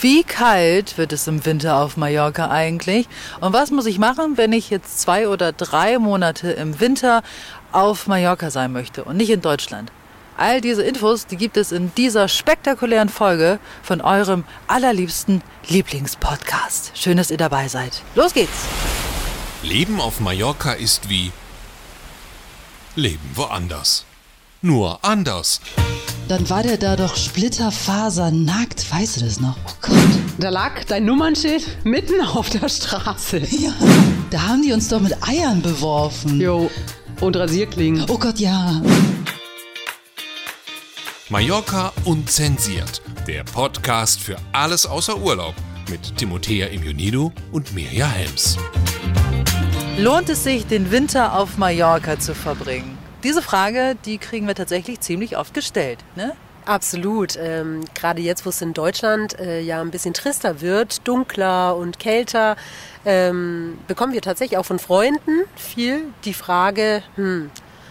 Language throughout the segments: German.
Wie kalt wird es im Winter auf Mallorca eigentlich? Und was muss ich machen, wenn ich jetzt zwei oder drei Monate im Winter auf Mallorca sein möchte und nicht in Deutschland? All diese Infos, die gibt es in dieser spektakulären Folge von eurem allerliebsten Lieblingspodcast. Schön, dass ihr dabei seid. Los geht's! Leben auf Mallorca ist wie Leben woanders. Nur anders. Dann war der da doch splitterfasernackt. Weißt du das noch? Oh Gott. Da lag dein Nummernschild mitten auf der Straße. Ja, da haben die uns doch mit Eiern beworfen. Jo, und Rasierklingen. Oh Gott, ja. Mallorca unzensiert. Der Podcast für alles außer Urlaub. Mit Timothea Immunido und Mirja Helms. Lohnt es sich, den Winter auf Mallorca zu verbringen? Diese Frage, die kriegen wir tatsächlich ziemlich oft gestellt. Ne? Absolut. Ähm, Gerade jetzt, wo es in Deutschland äh, ja ein bisschen trister wird, dunkler und kälter, ähm, bekommen wir tatsächlich auch von Freunden viel die Frage, hm,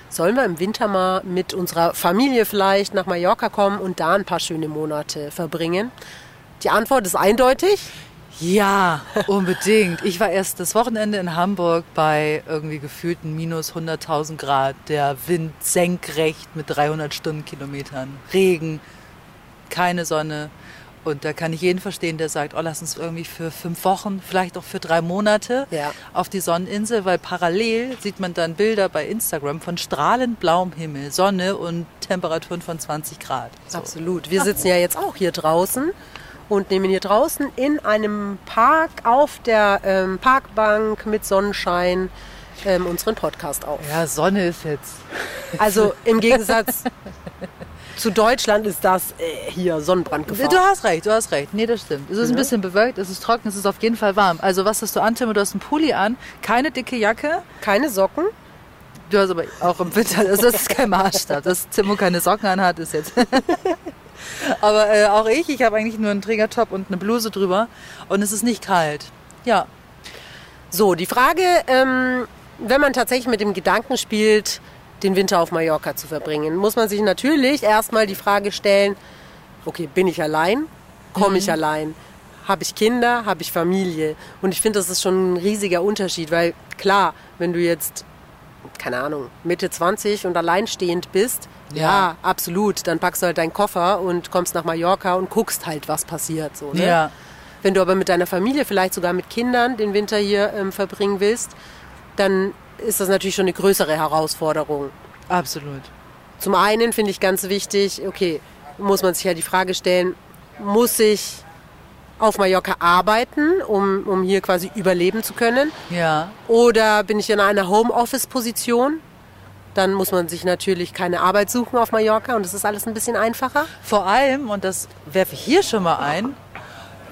sollen wir im Winter mal mit unserer Familie vielleicht nach Mallorca kommen und da ein paar schöne Monate verbringen? Die Antwort ist eindeutig. Ja, unbedingt. Ich war erst das Wochenende in Hamburg bei irgendwie gefühlten minus 100.000 Grad. Der Wind senkrecht mit 300 Stundenkilometern. Regen, keine Sonne. Und da kann ich jeden verstehen, der sagt, oh, lass uns irgendwie für fünf Wochen, vielleicht auch für drei Monate Ja. auf die Sonneninsel, weil parallel sieht man dann Bilder bei Instagram von strahlend blauem Himmel, Sonne und Temperaturen von 20 Grad. So. Absolut. Wir sitzen ja jetzt auch hier draußen und nehmen hier draußen in einem Park auf der ähm, Parkbank mit Sonnenschein ähm, unseren Podcast auf. Ja, Sonne ist jetzt. Also im Gegensatz zu Deutschland ist das äh, hier Sonnenbrandgefahr. Du hast recht, du hast recht. Nee, das stimmt. Es ist ein bisschen bewölkt, es ist trocken, es ist auf jeden Fall warm. Also was hast du an, Tim? Du hast einen Pulli an, keine dicke Jacke. Keine Socken. Du hast aber auch im Winter, also das ist kein Maßstab. Dass Timo keine Socken anhat, ist jetzt... aber äh, auch ich, ich habe eigentlich nur einen Trägertop und eine Bluse drüber und es ist nicht kalt. Ja, So, die Frage, ähm, wenn man tatsächlich mit dem Gedanken spielt, den Winter auf Mallorca zu verbringen, muss man sich natürlich erstmal die Frage stellen, okay, bin ich allein? Komme ich allein? Habe ich Kinder? Habe ich Familie? Und ich finde, das ist schon ein riesiger Unterschied, weil klar, wenn du jetzt, keine Ahnung, Mitte 20 und alleinstehend bist, ja, Ja. absolut, dann packst du halt deinen Koffer und kommst nach Mallorca und guckst halt, was passiert. So, ne? ja. Wenn du aber mit deiner Familie, vielleicht sogar mit Kindern, den Winter hier ähm, verbringen willst, dann ist das natürlich schon eine größere Herausforderung. absolut. Zum einen finde ich ganz wichtig, okay, muss man sich ja die Frage stellen, muss ich auf Mallorca arbeiten, um, um hier quasi überleben zu können? Ja, Oder bin ich in einer Homeoffice-Position? Dann muss man sich natürlich keine Arbeit suchen auf Mallorca und das ist alles ein bisschen einfacher. Vor allem, und das werfe ich hier schon mal ein,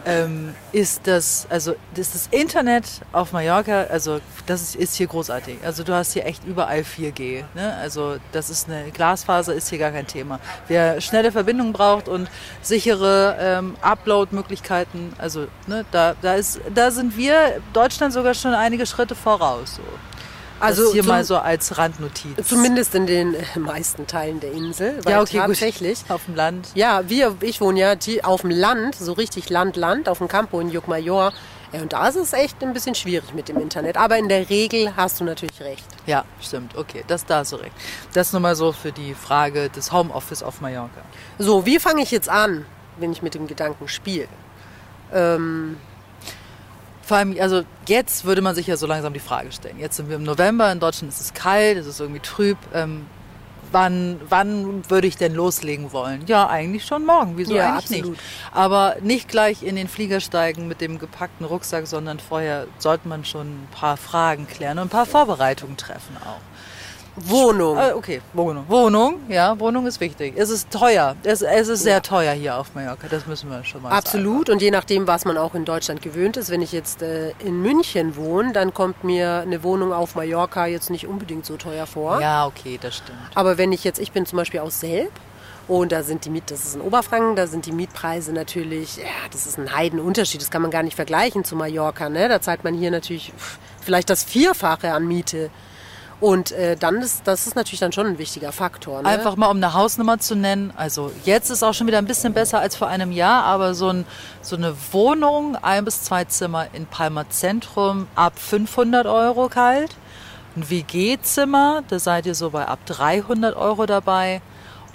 ähm, ist das, also ist das Internet auf Mallorca, also das ist, ist hier großartig. Also du hast hier echt überall 4G. Ne? Also das ist eine Glasfaser, ist hier gar kein Thema. Wer schnelle Verbindungen braucht und sichere ähm, Upload-Möglichkeiten, also ne, da, da, ist, da sind wir Deutschland sogar schon einige Schritte voraus. So. Also das hier zum- mal so als Randnotiz. Zumindest in den äh, meisten Teilen der Insel. Weil ja, okay, tatsächlich. gut. Auf dem Land. Ja, wir, ich wohne ja auf dem Land, so richtig Land, Land, auf dem Campo in Juckmajor. Ja, und da ist es echt ein bisschen schwierig mit dem Internet. Aber in der Regel hast du natürlich recht. Ja, stimmt. Okay, das da du recht. Das nur mal so für die Frage des Homeoffice auf Mallorca. So, wie fange ich jetzt an, wenn ich mit dem Gedanken spiele? Ähm, Vor allem, also jetzt würde man sich ja so langsam die Frage stellen. Jetzt sind wir im November, in Deutschland ist es kalt, es ist irgendwie trüb. Ähm, wann, wann würde ich denn loslegen wollen? Ja, eigentlich schon morgen. Wieso Ja, eigentlich absolut. nicht? Aber nicht gleich in den Flieger steigen mit dem gepackten Rucksack, sondern vorher sollte man schon ein paar Fragen klären und ein paar Vorbereitungen treffen auch. Wohnung. Ah, okay, Wohnung. Wohnung, ja, Wohnung ist wichtig. Es ist teuer. Es, es ist sehr teuer hier auf Mallorca, das müssen wir schon mal sagen. Absolut. Und je nachdem, was man auch in Deutschland gewöhnt ist, wenn ich jetzt äh, in München wohne, dann kommt mir eine Wohnung auf Mallorca jetzt nicht unbedingt so teuer vor. Ja, okay, das stimmt. Aber wenn ich jetzt, ich bin zum Beispiel aus Selb und da sind die Miet, das ist in Oberfranken, da sind die Mietpreise natürlich, ja, das ist ein Heidenunterschied, das kann man gar nicht vergleichen zu Mallorca, ne? Da zahlt man hier natürlich vielleicht das Vierfache an Miete. Und äh, dann ist das ist natürlich dann schon ein wichtiger Faktor. Ne? Einfach mal um eine Hausnummer zu nennen. Also jetzt ist auch schon wieder ein bisschen besser als vor einem Jahr, aber so, ein, so eine Wohnung, ein bis zwei Zimmer in Palmer Zentrum ab 500 Euro kalt. Ein WG-Zimmer, da seid ihr so bei ab 300 Euro dabei.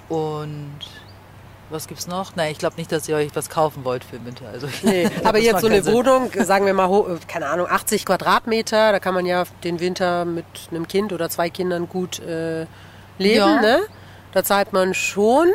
Und was gibt's noch? Nein, ich glaube nicht, dass ihr euch was kaufen wollt für den Winter. Also, Nee, aber jetzt so eine Sinn. Wohnung, sagen wir mal, äh, keine Ahnung, 80 Quadratmeter, da kann man ja den Winter mit einem Kind oder zwei Kindern gut äh, leben, Ja. ne? Da zahlt man schon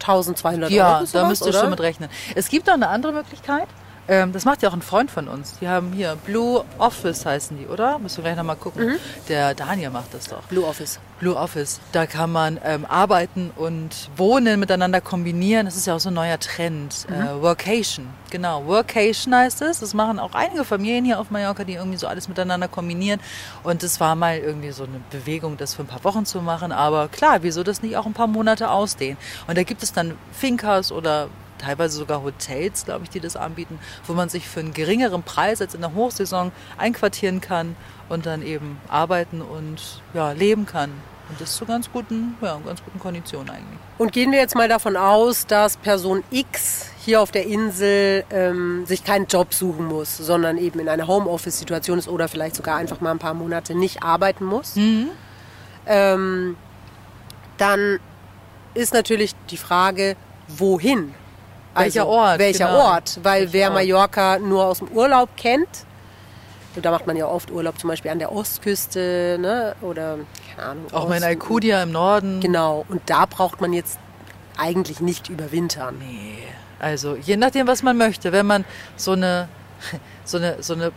1200 Ja, Euro. da sowas, müsst ihr oder? schon mit rechnen. Es gibt noch eine andere Möglichkeit. Ähm, das macht ja auch ein Freund von uns. Die haben hier Blue Office heißen die, oder? Müssen wir gleich nochmal gucken. Mhm. Der Daniel macht das doch. Blue Office. Blue Office. Da kann man ähm, arbeiten und wohnen miteinander kombinieren. Das ist ja auch so ein neuer Trend. Mhm. Äh, Workation. Genau, Workation heißt es. Das machen auch einige Familien hier auf Mallorca, die irgendwie so alles miteinander kombinieren. Und es war mal irgendwie so eine Bewegung, das für ein paar Wochen zu machen. Aber klar, wieso das nicht auch ein paar Monate ausdehnen? Und da gibt es dann Fincas oder teilweise sogar Hotels, glaube ich, die das anbieten, wo man sich für einen geringeren Preis als in der Hochsaison einquartieren kann und dann eben arbeiten und ja, leben kann. Und das zu ganz guten, ja, ganz guten Konditionen eigentlich. Und gehen wir jetzt mal davon aus, dass Person X hier auf der Insel ähm, sich keinen Job suchen muss, sondern eben in einer Homeoffice-Situation ist oder vielleicht sogar einfach mal ein paar Monate nicht arbeiten muss. Ähm, dann ist natürlich die Frage, wohin? Welcher Ort, Welcher genau. Ort? Weil Welcher wer Ort? Mallorca nur aus dem Urlaub kennt, da macht man ja oft Urlaub zum Beispiel an der Ostküste ne? oder keine Ahnung. Auch mal in Alcudia im Norden. Genau, und da braucht man jetzt eigentlich nicht überwintern. Nee. Also je nachdem, was man möchte. Wenn man so eine, so eine, so eine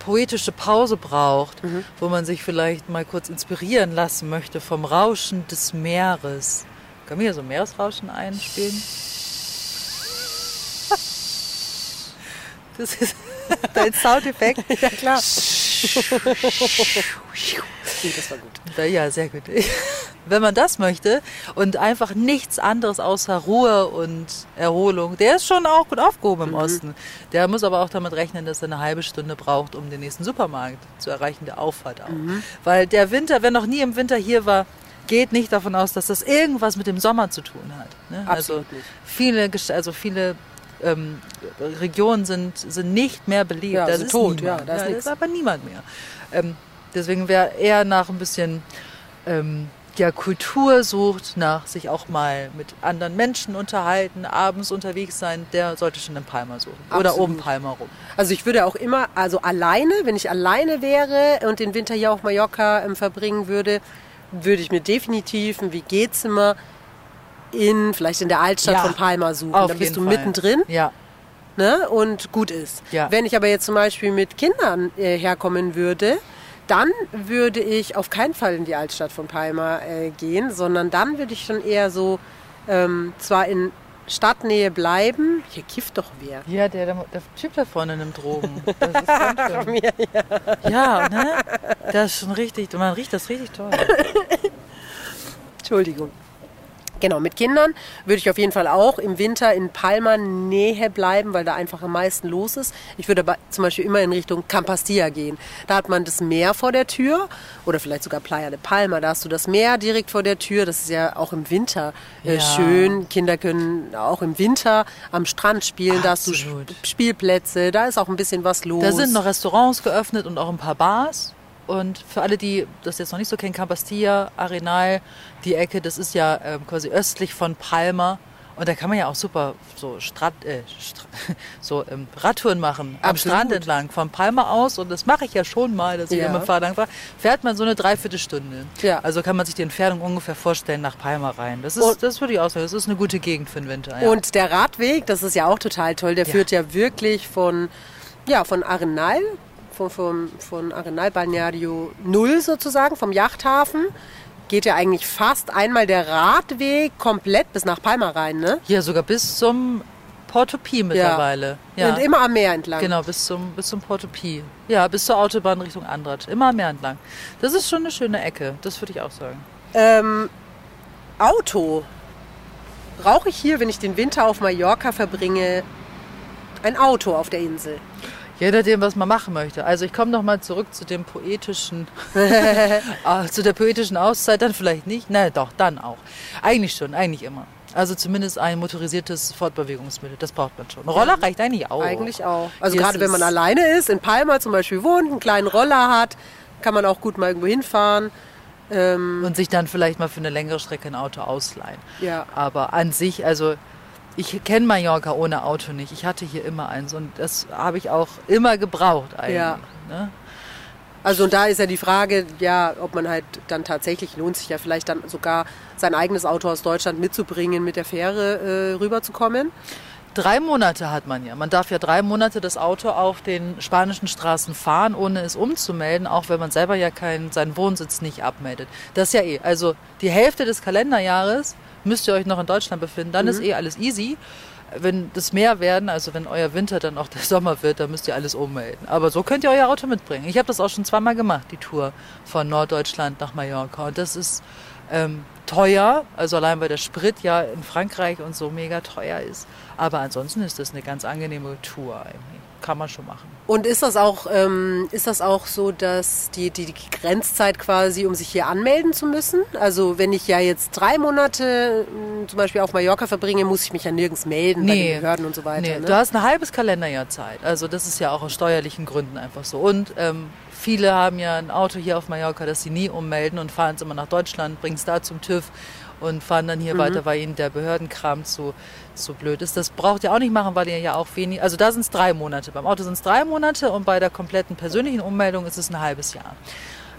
poetische Pause braucht, wo man sich vielleicht mal kurz inspirieren lassen möchte vom Rauschen des Meeres. Können wir hier so Meeresrauschen einspielen? Das ist dein Soundeffekt. Ja, klar. Nee, das war gut. Ja, sehr gut. Wenn man das möchte und einfach nichts anderes außer Ruhe und Erholung, der ist schon auch gut aufgehoben im Osten. Der muss aber auch damit rechnen, dass er eine halbe Stunde braucht, um den nächsten Supermarkt zu erreichen, der Auffahrt auch. Weil der Winter, wer noch nie im Winter hier war, geht nicht davon aus, dass das irgendwas mit dem Sommer zu tun hat. Ne? also Absolut nicht. viele, also viele ähm, Regionen sind, sind nicht mehr belebt. Ja, da sind ist tot, niemand. ja, da ist nix. ist aber niemand mehr. Ähm, deswegen wer eher nach ein bisschen ähm, ja, Kultur sucht, nach sich auch mal mit anderen Menschen unterhalten, abends unterwegs sein, der sollte schon in Palma suchen. Oder Absolut. oben Palma rum. Also ich würde auch immer, also alleine, wenn ich alleine wäre und den Winter hier auf Mallorca ähm, verbringen würde, würde ich mir definitiv ein WG-Zimmer in, vielleicht in der Altstadt Ja, von Palma suchen. Auf da bist du Fall. mittendrin Ja, ne? und gut ist. Ja. Wenn ich aber jetzt zum Beispiel mit Kindern äh, herkommen würde, dann würde ich auf keinen Fall in die Altstadt von Palma äh, gehen, sondern dann würde ich schon eher so ähm, zwar in Stadtnähe bleiben. Hier kifft doch wer. ja der, der, der Typ da vorne nimmt Drogen. Das ist ganz schön. ja, ne? Das ist schon richtig, man riecht das richtig toll. Entschuldigung. Genau, mit Kindern würde ich auf jeden Fall auch im Winter in Palma Nähe bleiben, weil da einfach am meisten los ist. Ich würde aber zum Beispiel immer in Richtung Campastia gehen. Da hat man das Meer vor der Tür oder vielleicht sogar Playa de Palma. Da hast du das Meer direkt vor der Tür. Das ist ja auch im Winter äh, Ja. schön. Kinder können auch im Winter am Strand spielen. Da hast du Absolut. Sp- Spielplätze. Da ist auch ein bisschen was los. Da sind noch Restaurants geöffnet und auch ein paar Bars. Und für alle, die das jetzt noch nicht so kennen, Campastilla, Arenal, die Ecke, das ist ja ähm, quasi östlich von Palma. Und da kann man ja auch super so, Strand, äh, Stra so ähm, Radtouren machen, am Absolut. Strand entlang, von Palma aus. Und das mache ich ja schon mal, dass ich Ja. immer fahre. Fahr- fährt man so eine Dreiviertelstunde. Ja. Also kann man sich die Entfernung ungefähr vorstellen nach Palma rein. Das, Und- ist, das würde ich auch sagen, das ist eine gute Gegend für den Winter. Ja. Und der Radweg, das ist ja auch total toll, der Ja. führt ja wirklich von, ja, von Arenal, von, von, von Arenal Balneario Null sozusagen, vom Yachthafen, geht ja eigentlich fast einmal der Radweg komplett bis nach Palma rein, ne? ja, sogar bis zum Porto Pi mittlerweile. Ja. Und immer am Meer entlang. Genau, bis zum, bis zum Porto Pi. Ja, bis zur Autobahn Richtung Andratsch. Immer am Meer entlang. Das ist schon eine schöne Ecke, das würde ich auch sagen. Ähm, Auto. Brauche ich hier, wenn ich den Winter auf Mallorca verbringe, ein Auto auf der Insel? Je nachdem, was man machen möchte. Also ich komme noch mal zurück zu dem poetischen, äh, zu der poetischen Auszeit. Dann vielleicht nicht. Nein, doch, dann auch. Eigentlich schon, eigentlich immer. Also zumindest ein motorisiertes Fortbewegungsmittel, das braucht man schon. Ein Roller reicht eigentlich auch. Eigentlich auch. Also Hier gerade wenn man alleine ist, in Palma zum Beispiel wohnt, einen kleinen Roller hat, kann man auch gut mal irgendwo hinfahren. Ähm, Und sich dann vielleicht mal für eine längere Strecke ein Auto ausleihen. ja. Aber an sich, also ich kenne Mallorca ohne Auto nicht. Ich hatte hier immer eins und das habe ich auch immer gebraucht eigentlich. Ja. Ne? Also und da ist ja die Frage, ja, ob man halt dann tatsächlich lohnt sich ja vielleicht dann sogar sein eigenes Auto aus Deutschland mitzubringen, mit der Fähre äh, rüberzukommen. Drei Monate hat man ja. Man darf ja drei Monate das Auto auf den spanischen Straßen fahren, ohne es umzumelden, auch wenn man selber ja keinen, seinen Wohnsitz nicht abmeldet. Das ist ja eh. Also die Hälfte des Kalenderjahres müsst ihr euch noch in Deutschland befinden. Dann ist eh alles easy. Wenn das mehr werden, also wenn euer Winter dann auch der Sommer wird, dann müsst ihr alles ummelden. Aber so könnt ihr euer Auto mitbringen. Ich habe das auch schon zweimal gemacht, die Tour von Norddeutschland nach Mallorca. Und das ist ähm, teuer, also allein weil der Sprit ja in Frankreich und so mega teuer ist. Aber ansonsten ist das eine ganz angenehme Tour eigentlich. Kann man schon machen. Und ist das auch, ähm, ist das auch so, dass die, die, die Grenzzeit quasi, um sich hier anmelden zu müssen? Also wenn ich ja jetzt drei Monate mh, zum Beispiel auf Mallorca verbringe, muss ich mich ja nirgends melden bei den Behörden und so weiter. Nee, ne? du hast ein halbes Kalenderjahr Zeit. Also das ist ja auch aus steuerlichen Gründen einfach so. Und ähm, viele haben ja ein Auto hier auf Mallorca, das sie nie ummelden und fahren es immer nach Deutschland, bringen es da zum TÜV und fahren dann Mhm. hier weiter, weil ihnen der Behördenkram zu, zu blöd ist. Das braucht ihr auch nicht machen, weil ihr ja auch wenig, also da sind es drei Monate. Beim Auto sind es drei Monate und bei der kompletten persönlichen Ummeldung ist es ein halbes Jahr.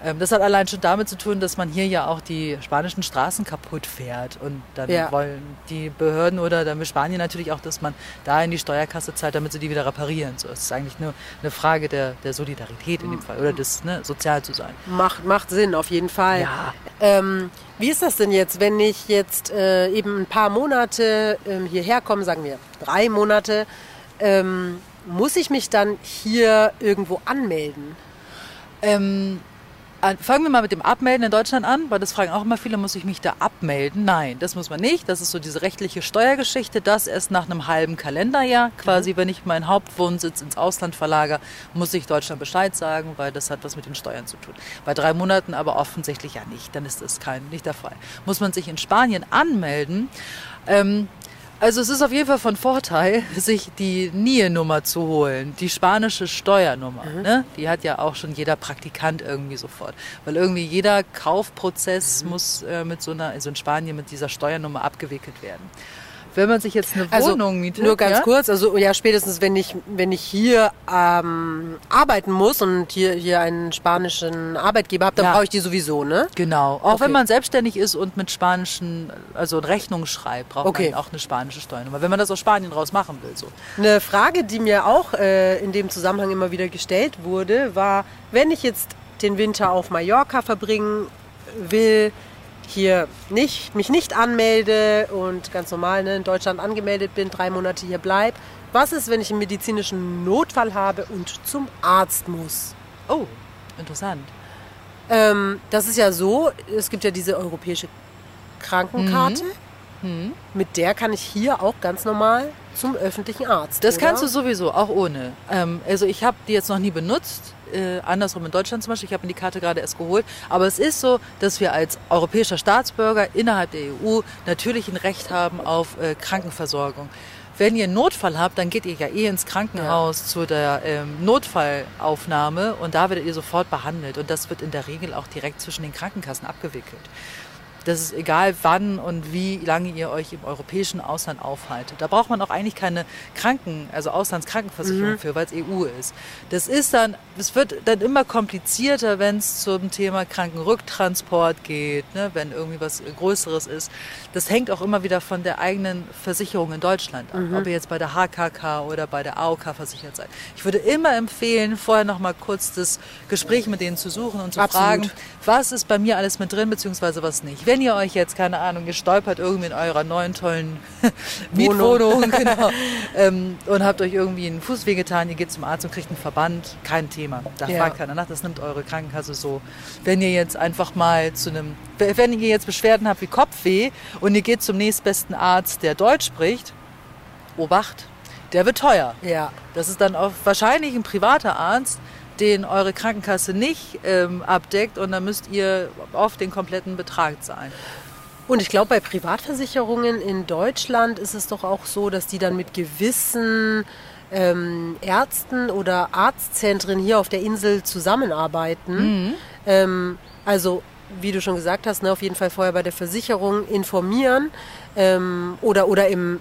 Ähm, Das hat allein schon damit zu tun, dass man hier ja auch die spanischen Straßen kaputt fährt. Und dann Ja. wollen die Behörden oder dann will Spanien natürlich auch, dass man da in die Steuerkasse zahlt, damit sie die wieder reparieren. So, es ist eigentlich nur eine Frage der, der Solidarität in dem Fall oder des ne, sozial zu sein. Macht, macht Sinn, auf jeden Fall. Ja. Ähm, wie ist das denn jetzt, wenn ich jetzt äh, eben ein paar Monate ähm, hierher komme, sagen wir drei Monate, ähm, muss ich mich dann hier irgendwo anmelden? Ähm, fangen wir mal mit dem Abmelden in Deutschland an, weil das fragen auch immer viele, muss ich mich da abmelden? Nein, das muss man nicht. Das ist so diese rechtliche Steuergeschichte. Das erst nach einem halben Kalenderjahr. Quasi, wenn ich meinen Hauptwohnsitz ins Ausland verlagere, muss ich Deutschland Bescheid sagen, weil das hat was mit den Steuern zu tun. Bei drei Monaten aber offensichtlich ja nicht. Dann ist das kein, nicht der Fall. Muss man sich in Spanien anmelden? Ähm, also es ist auf jeden Fall von Vorteil, sich die NIE-Nummer zu holen, die spanische Steuernummer. Ne? Die hat ja auch schon jeder Praktikant irgendwie sofort. Weil irgendwie jeder Kaufprozess muss äh, mit so einer, also in Spanien mit dieser Steuernummer abgewickelt werden. Wenn man sich jetzt eine Wohnung mietet, Also, Nur ganz ja? kurz, also ja, spätestens wenn ich, wenn ich hier ähm, arbeiten muss und hier, hier einen spanischen Arbeitgeber habe, dann Ja. brauche ich die sowieso, ne? Genau. Auch Okay. wenn man selbstständig ist und mit spanischen, also Rechnungen schreibt, braucht Okay. man auch eine spanische Steuernummer. Wenn man das aus Spanien raus machen will, so. Eine Frage, die mir auch äh, in dem Zusammenhang immer wieder gestellt wurde, war, wenn ich jetzt den Winter auf Mallorca verbringen will, hier nicht, mich nicht anmelde und ganz normal ne, in Deutschland angemeldet bin, drei Monate hier bleib. Was ist, wenn ich einen medizinischen Notfall habe und zum Arzt muss? Oh, interessant. Ähm, das ist ja so, es gibt ja diese europäische Krankenkarte. Mhm. Mit der kann ich hier auch ganz normal zum öffentlichen Arzt. Das oder? kannst du sowieso, auch ohne. Ähm, also ich habe die jetzt noch nie benutzt. Äh, andersrum in Deutschland zum Beispiel. Ich habe mir die Karte gerade erst geholt. Aber es ist so, dass wir als europäischer Staatsbürger innerhalb der EU natürlich ein Recht haben auf äh, Krankenversorgung. Wenn ihr einen Notfall habt, dann geht ihr ja eh ins Krankenhaus zu der ähm, Notfallaufnahme und da werdet ihr sofort behandelt. Und das wird in der Regel auch direkt zwischen den Krankenkassen abgewickelt. Das ist egal, wann und wie lange ihr euch im europäischen Ausland aufhaltet. Da braucht man auch eigentlich keine Kranken, also Auslandskrankenversicherung für, weil es EU ist. Das ist dann, es wird dann immer komplizierter, wenn es zum Thema Krankenrücktransport geht, ne, wenn irgendwie was Größeres ist. Das hängt auch immer wieder von der eigenen Versicherung in Deutschland ab, ob ihr jetzt bei der HKK oder bei der AOK versichert seid. Ich würde immer empfehlen, vorher noch mal kurz das Gespräch mit denen zu suchen und zu Absolut. fragen, was ist bei mir alles mit drin, beziehungsweise was nicht. Wenn ihr euch jetzt, keine Ahnung, gestolpert irgendwie in eurer neuen tollen Mietwohnung genau, ähm, und habt euch irgendwie einen Fuß wehgetan, ihr geht zum Arzt und kriegt einen Verband, kein Thema. Da Ja. fragt keiner nach, das nimmt eure Krankenkasse so. Wenn ihr jetzt einfach mal zu einem, wenn ihr jetzt Beschwerden habt wie Kopfweh und ihr geht zum nächstbesten Arzt, der Deutsch spricht, Obacht, der wird teuer. Ja. Das ist dann auch wahrscheinlich ein privater Arzt, den eure Krankenkasse nicht ähm, abdeckt und dann müsst ihr oft den kompletten Betrag zahlen. Und ich glaube, bei Privatversicherungen in Deutschland ist es doch auch so, dass die dann mit gewissen ähm, Ärzten oder Arztzentren hier auf der Insel zusammenarbeiten. Ähm, also, wie du schon gesagt hast, ne, auf jeden Fall vorher bei der Versicherung informieren ähm, oder, oder im,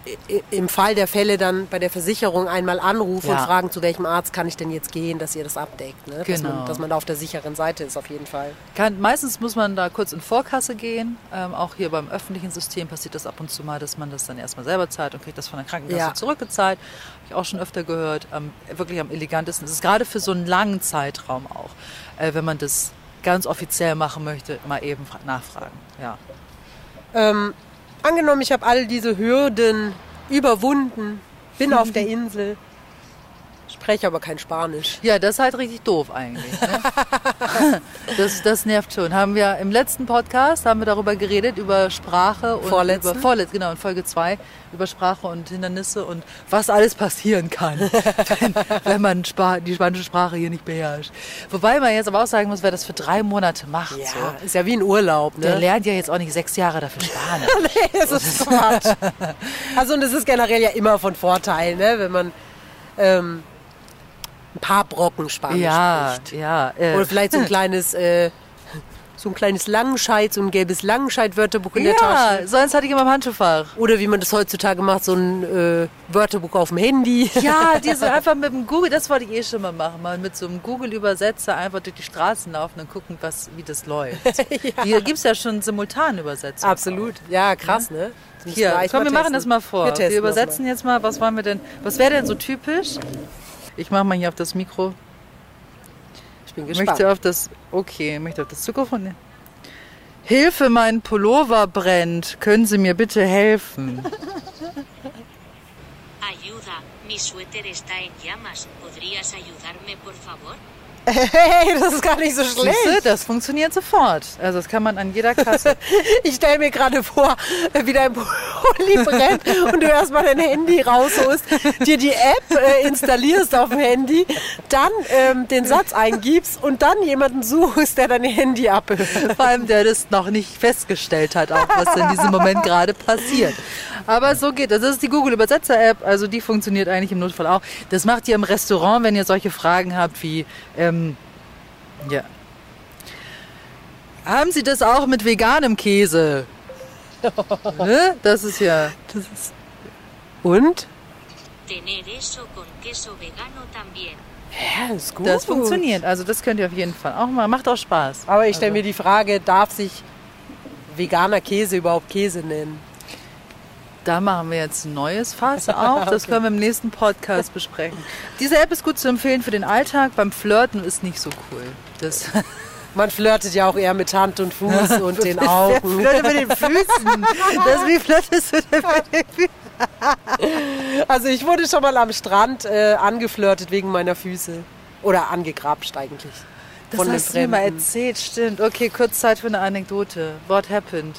im Fall der Fälle dann bei der Versicherung einmal anrufen Ja. und fragen, zu welchem Arzt kann ich denn jetzt gehen, dass ihr das abdeckt. Ne? Dass, Genau. man, dass man da auf der sicheren Seite ist, auf jeden Fall. Kann, meistens muss man da kurz in Vorkasse gehen. Ähm, auch hier beim öffentlichen System passiert das ab und zu mal, dass man das dann erstmal selber zahlt und kriegt das von der Krankenkasse Ja. zurückgezahlt. Habe ich auch schon öfter gehört. Am, wirklich am elegantesten. Es ist gerade für so einen langen Zeitraum auch, äh, wenn man das ganz offiziell machen möchte, mal eben fra- nachfragen. Ja. Ähm, angenommen, ich habe all diese Hürden überwunden, bin auf der Insel, spreche aber kein Spanisch. Ja, das ist halt richtig doof eigentlich. Ne? das, das nervt schon. Haben wir im letzten Podcast haben wir darüber geredet über Sprache und Vorletzten? über vorletz, genau in Folge 2 über Sprache und Hindernisse und was alles passieren kann, wenn, wenn man Spa die spanische Sprache hier nicht beherrscht. Wobei man jetzt aber auch sagen muss, wer das für drei Monate macht, Ja, so, ist ja wie ein Urlaub, der ne? lernt ja jetzt auch nicht sechs Jahre dafür Spanisch. das ist Quatsch. Also und es ist generell ja immer von Vorteil, ne? wenn man ähm, paar Brocken Spanisch ja, spricht. ja. Äh, Oder vielleicht so ein kleines, äh, so ein kleines Langenscheid, so ein gelbes Langenscheid-Wörterbuch in der ja, Tasche. sonst hatte ich immer im Handschuhfach. Oder wie man das heutzutage macht, so ein äh, Wörterbuch auf dem Handy. Ja, diese einfach mit dem Google, das wollte ich eh schon mal machen, mal mit so einem Google-Übersetzer einfach durch die Straßen laufen und gucken, was, wie das läuft. Hier gibt es ja schon Simultanübersetzung. Absolut. Ja, krass, ne? Das müssen Hier, komm, wir mal machen testen. das mal vor. Wir, testen das übersetzen jetzt mal, was wollen wir denn, was wäre denn so typisch? Ich mache mal hier auf das Mikro. Ich bin Ich gespannt. möchte auf das, okay, ich möchte auf das Mikrofon. Hilfe, mein Pullover brennt. Können Sie mir bitte helfen? Ayuda, mi suéter está en llamas. ¿Podrías ayudarme, por favor? Hey, das ist gar nicht so Siehste, schlecht. das funktioniert sofort. Also das kann man an jeder Kasse. Ich stelle mir gerade vor, wie dein Pulli brennt und du erstmal dein Handy rausholst, dir die App äh, installierst auf dem Handy, dann ähm, den Satz eingibst und dann jemanden suchst, der dein Handy abhört. Vor allem, der das noch nicht festgestellt hat, auch was in diesem Moment gerade passiert. Aber so geht das. Das ist die Google Übersetzer App, also die funktioniert eigentlich im Notfall auch. Das macht ihr im Restaurant, wenn ihr solche Fragen habt wie, ähm, ja. Haben Sie das auch mit veganem Käse? ne? Das ist ja. Und? Tener eso con queso vegano también. Ja, ist gut. Das funktioniert. Also das könnt ihr auf jeden Fall auch mal. Macht auch Spaß. Aber ich stelle mir die Frage, darf sich veganer Käse überhaupt Käse nennen? Da machen wir jetzt ein neues Fass auf. Das können wir im nächsten Podcast besprechen. Diese App ist gut zu empfehlen für den Alltag. Beim Flirten ist nicht so cool. Das Man flirtet ja auch eher mit Hand und Fuß und den Augen. Flirte mit den Füßen. Das, wie flirtest du denn mit den Füßen? Also ich wurde schon mal am Strand äh, angeflirtet wegen meiner Füße. Oder angegrapscht eigentlich. Das hast du mir mal erzählt, stimmt. Okay, kurz Zeit für eine Anekdote. What happened?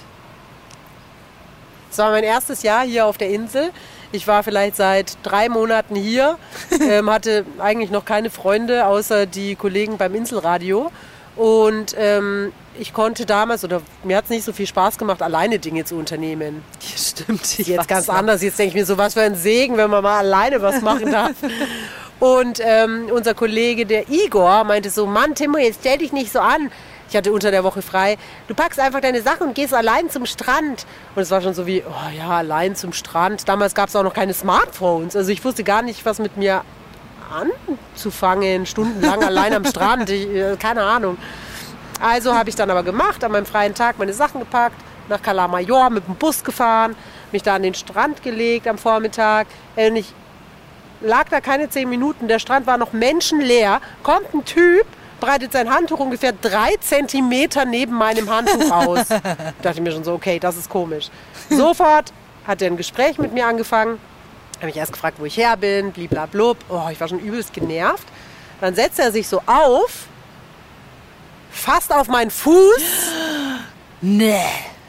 Es war mein erstes Jahr hier auf der Insel. Ich war vielleicht seit drei Monaten hier, ähm, hatte eigentlich noch keine Freunde, außer die Kollegen beim Inselradio. Und ähm, ich konnte damals, oder mir hat es nicht so viel Spaß gemacht, alleine Dinge zu unternehmen. Ja, stimmt. Ich Jetzt ganz noch. anders. Jetzt denke ich mir so, was für ein Segen, wenn man mal alleine was machen darf. Und ähm, unser Kollege, der Igor, meinte so, Mann, Timo, jetzt stell dich nicht so an. Ich hatte unter der Woche frei. Du packst einfach deine Sachen und gehst allein zum Strand. Und es war schon so wie, oh ja, allein zum Strand. Damals gab es auch noch keine Smartphones. Also ich wusste gar nicht, was mit mir anzufangen, stundenlang allein am Strand. Ich, äh, keine Ahnung. Also habe ich dann aber gemacht, an meinem freien Tag meine Sachen gepackt, nach Cala Major mit dem Bus gefahren, mich da an den Strand gelegt am Vormittag. Äh, Und ich lag da keine zehn Minuten, der Strand war noch menschenleer, kommt ein Typ, breitet sein Handtuch ungefähr drei Zentimeter neben meinem Handtuch aus. Ich dachte mir schon so, okay, das ist komisch. Sofort hat er ein Gespräch mit mir angefangen, habe mich erst gefragt, wo ich her bin, bliblablub. Oh, ich war schon übelst genervt. Dann setzt er sich so auf, fasst auf meinen Fuß Nee.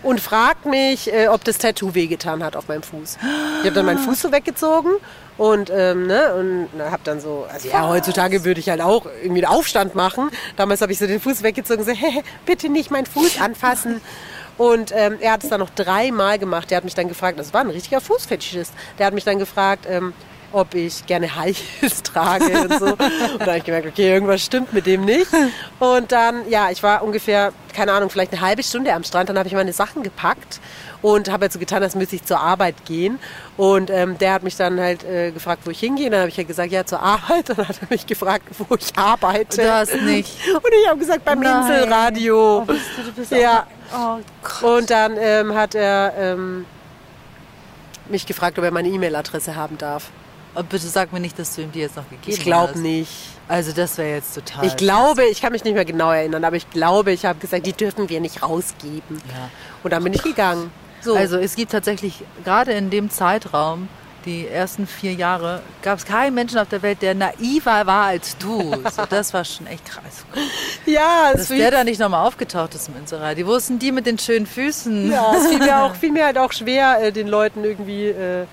und fragt mich, äh, ob das Tattoo wehgetan hat auf meinem Fuß. Ich habe dann meinen Fuß so weggezogen und, ähm, ne, und habe dann so, also ja, heutzutage würde ich halt auch irgendwie einen Aufstand machen. Damals habe ich so den Fuß weggezogen und so, hey, bitte nicht meinen Fuß anfassen. Und ähm, er hat es dann noch dreimal gemacht. Der hat mich dann gefragt, das war ein richtiger Fußfetischist. Der hat mich dann gefragt, ähm, ob ich gerne High Heels trage und so. Und da habe ich gemerkt, okay, irgendwas stimmt mit dem nicht. Und dann, ja, ich war ungefähr, keine Ahnung, vielleicht eine halbe Stunde am Strand. Dann habe ich meine Sachen gepackt und habe jetzt so getan, als müsste ich zur Arbeit gehen. Und ähm, der hat mich dann halt äh, gefragt, wo ich hingehe. Dann habe ich ja gesagt, ja, zur Arbeit. Und dann hat er mich gefragt, wo ich arbeite. Du hast nicht. Und ich habe gesagt, beim Nein. Inselradio. Oh, bist du, du bist Ja. auch, oh Gott. Und dann ähm, hat er ähm, mich gefragt, ob er meine E-Mail-Adresse haben darf. Und bitte sag mir nicht, dass du ihm die jetzt noch gegeben hast. Ich glaube nicht. Also das wäre jetzt total. Ich glaube, ich kann mich nicht mehr genau erinnern, aber ich glaube, ich habe gesagt, die dürfen wir nicht rausgeben. Ja. Und dann bin ich gegangen. So. Also es gibt tatsächlich, gerade in dem Zeitraum, die ersten vier Jahre, gab es keinen Menschen auf der Welt, der naiver war als du. So, das war schon echt krass. ja, Dass es der fiel, da nicht nochmal aufgetaucht ist im Inserat. Wo sind die mit den schönen Füßen? ja, es fiel mir, auch, fiel mir halt auch schwer, äh, den Leuten irgendwie äh,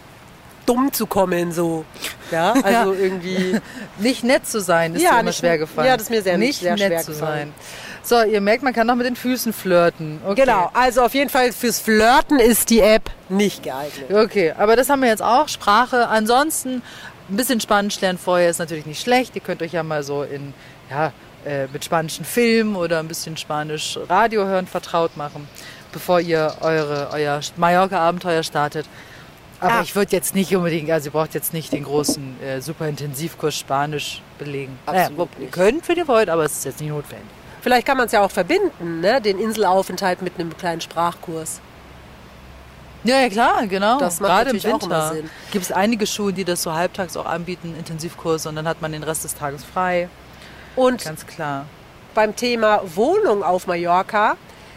dumm zu kommen. So. Ja, also irgendwie. Nicht nett zu sein, ist Ja, dir immer schwer gefallen. ja, das ist mir sehr- Nicht sehr nett schwer zu gefallen. sein. So, ihr merkt, man kann auch mit den Füßen flirten. Okay. Genau, also auf jeden Fall fürs Flirten ist die App nicht geeignet. Okay, aber das haben wir jetzt auch. Sprache. Ansonsten ein bisschen Spanisch lernen vorher ist natürlich nicht schlecht. Ihr könnt euch ja mal so in, ja, äh, mit spanischen Filmen oder ein bisschen Spanisch Radio hören vertraut machen, bevor ihr eure, euer Mallorca-Abenteuer startet. Aber Ah. ich würde jetzt nicht unbedingt, also ihr braucht jetzt nicht den großen äh, super Intensivkurs Spanisch belegen. Absolut naja, ihr könnt, wenn ihr wollt, aber es ist jetzt nicht notwendig. Vielleicht kann man es ja auch verbinden, ne? den Inselaufenthalt mit einem kleinen Sprachkurs. Ja, ja klar, genau. Das macht Gerade im Winter Sinn. gibt es einige Schulen, die das so halbtags auch anbieten, Intensivkurse, und dann hat man den Rest des Tages frei. Und Ganz klar. beim Thema Wohnung auf Mallorca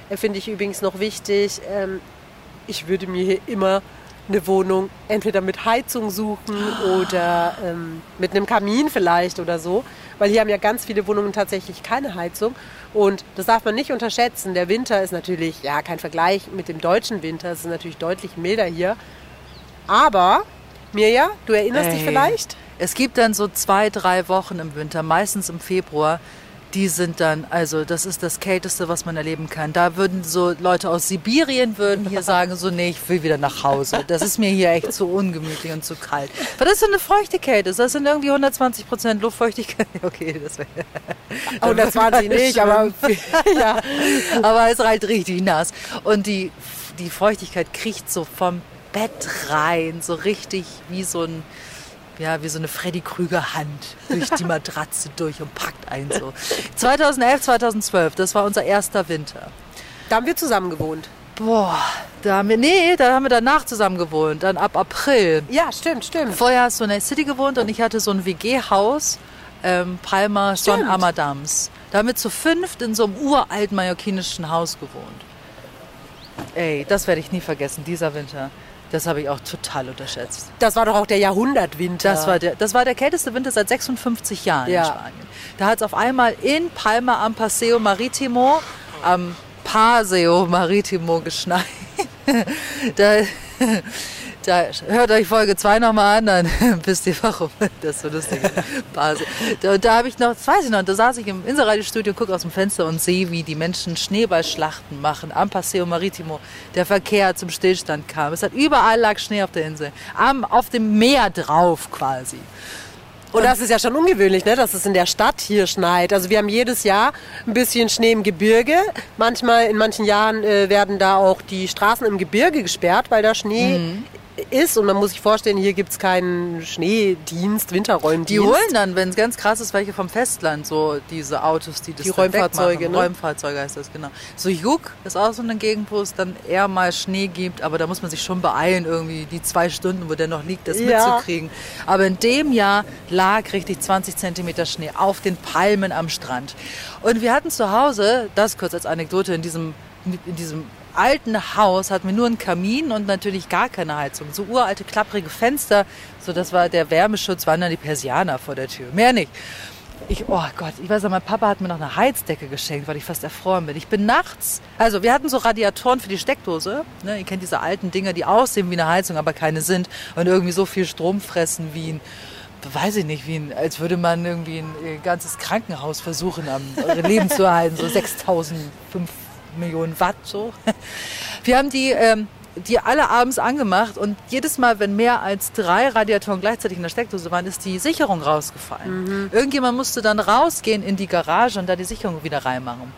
äh, finde ich übrigens noch wichtig, ähm, ich würde mir hier immer eine Wohnung entweder mit Heizung suchen oder ähm, mit einem Kamin vielleicht oder so. Weil hier haben ja ganz viele Wohnungen tatsächlich keine Heizung. Und das darf man nicht unterschätzen. Der Winter ist natürlich, ja, kein Vergleich mit dem deutschen Winter. Es ist natürlich deutlich milder hier. Aber, Mirja, du erinnerst dich Ey. vielleicht? Es gibt dann so zwei, drei Wochen im Winter, meistens im Februar, die sind dann, also das ist das Kälteste, was man erleben kann. Da würden so Leute aus Sibirien würden hier sagen, so nee, ich will wieder nach Hause. Das ist mir hier echt zu ungemütlich und zu kalt. Weil das ist so eine feuchte Kälte. Das sind irgendwie 120 Prozent Luftfeuchtigkeit. Okay, das wäre... Oh, das waren sie nicht, aber ja. Aber es ist halt richtig nass. Und die, die Feuchtigkeit kriecht so vom Bett rein, so richtig wie so ein, ja, wie so eine Freddy Krüger Hand durch die Matratze durch und packt einen so. 2011, 2012, das war unser erster Winter. Da haben wir zusammen gewohnt. Boah, da haben wir, nee, da haben wir danach zusammen gewohnt, dann ab April. Ja, stimmt, stimmt. Vorher hast du in der City gewohnt und ich hatte so ein WG-Haus, ähm, Palma Stimmt. Amadams. Da haben wir zu fünft in so einem uralten mallorquinischen Haus gewohnt. Ey, das werde ich nie vergessen, dieser Winter. Das habe ich auch total unterschätzt. Das war doch auch der Jahrhundertwinter. Das war, der, das war der kälteste Winter seit 56 Jahren Ja. in Spanien. Da hat es auf einmal in Palma am Paseo Maritimo, am Paseo Maritimo geschneit. da, da, hört euch Folge 2 nochmal an, dann wisst ihr warum. Das ist so lustig. Paseo. Da, da habe ich noch, das weiß ich noch, da saß ich im Inselradiostudio, gucke aus dem Fenster und sehe, wie die Menschen Schneeballschlachten machen am Paseo Maritimo. Der Verkehr zum Stillstand kam. Es hat überall lag Schnee auf der Insel. Am, auf dem Meer drauf quasi. Und das ist ja schon ungewöhnlich, ne, dass es in der Stadt hier schneit. Also wir haben jedes Jahr ein bisschen Schnee im Gebirge. Manchmal, in manchen Jahren äh, werden da auch die Straßen im Gebirge gesperrt, weil da Schnee Mhm. Ist. Und man muss sich vorstellen, hier gibt es keinen Schneedienst, Winterräumdienst. Die holen dann, wenn es ganz krass ist, welche vom Festland, so diese Autos, die das Die Räumfahrzeuge, ne? Räumfahrzeuge heißt das, genau. So Juk ist auch so eine Gegend, wo es dann eher mal Schnee gibt, aber da muss man sich schon beeilen, irgendwie die zwei Stunden, wo der noch liegt, das Ja. mitzukriegen. Aber in dem Jahr lag richtig 20 Zentimeter Schnee auf den Palmen am Strand. Und wir hatten zu Hause, das kurz als Anekdote, in diesem, in diesem alten Haus hatten wir nur einen Kamin und natürlich gar keine Heizung. So uralte, klapprige Fenster. So, das war der Wärmeschutz, waren dann die Persianer vor der Tür. Mehr nicht. ich, oh Gott, ich weiß noch, mein Papa hat mir noch eine Heizdecke geschenkt, weil ich fast erfroren bin. Ich bin nachts, also wir hatten so Radiatoren für die Steckdose. Ne? Ihr kennt diese alten Dinger, die aussehen wie eine Heizung, aber keine sind und irgendwie so viel Strom fressen wie ein, weiß ich nicht, wie ein, als würde man irgendwie ein äh, ganzes Krankenhaus versuchen, am Leben zu erhalten, so 6000, 5 Millionen Watt so. Wir haben die ähm, die alle abends angemacht und jedes Mal, wenn mehr als drei Radiatoren gleichzeitig in der Steckdose waren, ist die Sicherung rausgefallen. Irgendjemand musste dann rausgehen in die Garage und da die Sicherung wieder reinmachen.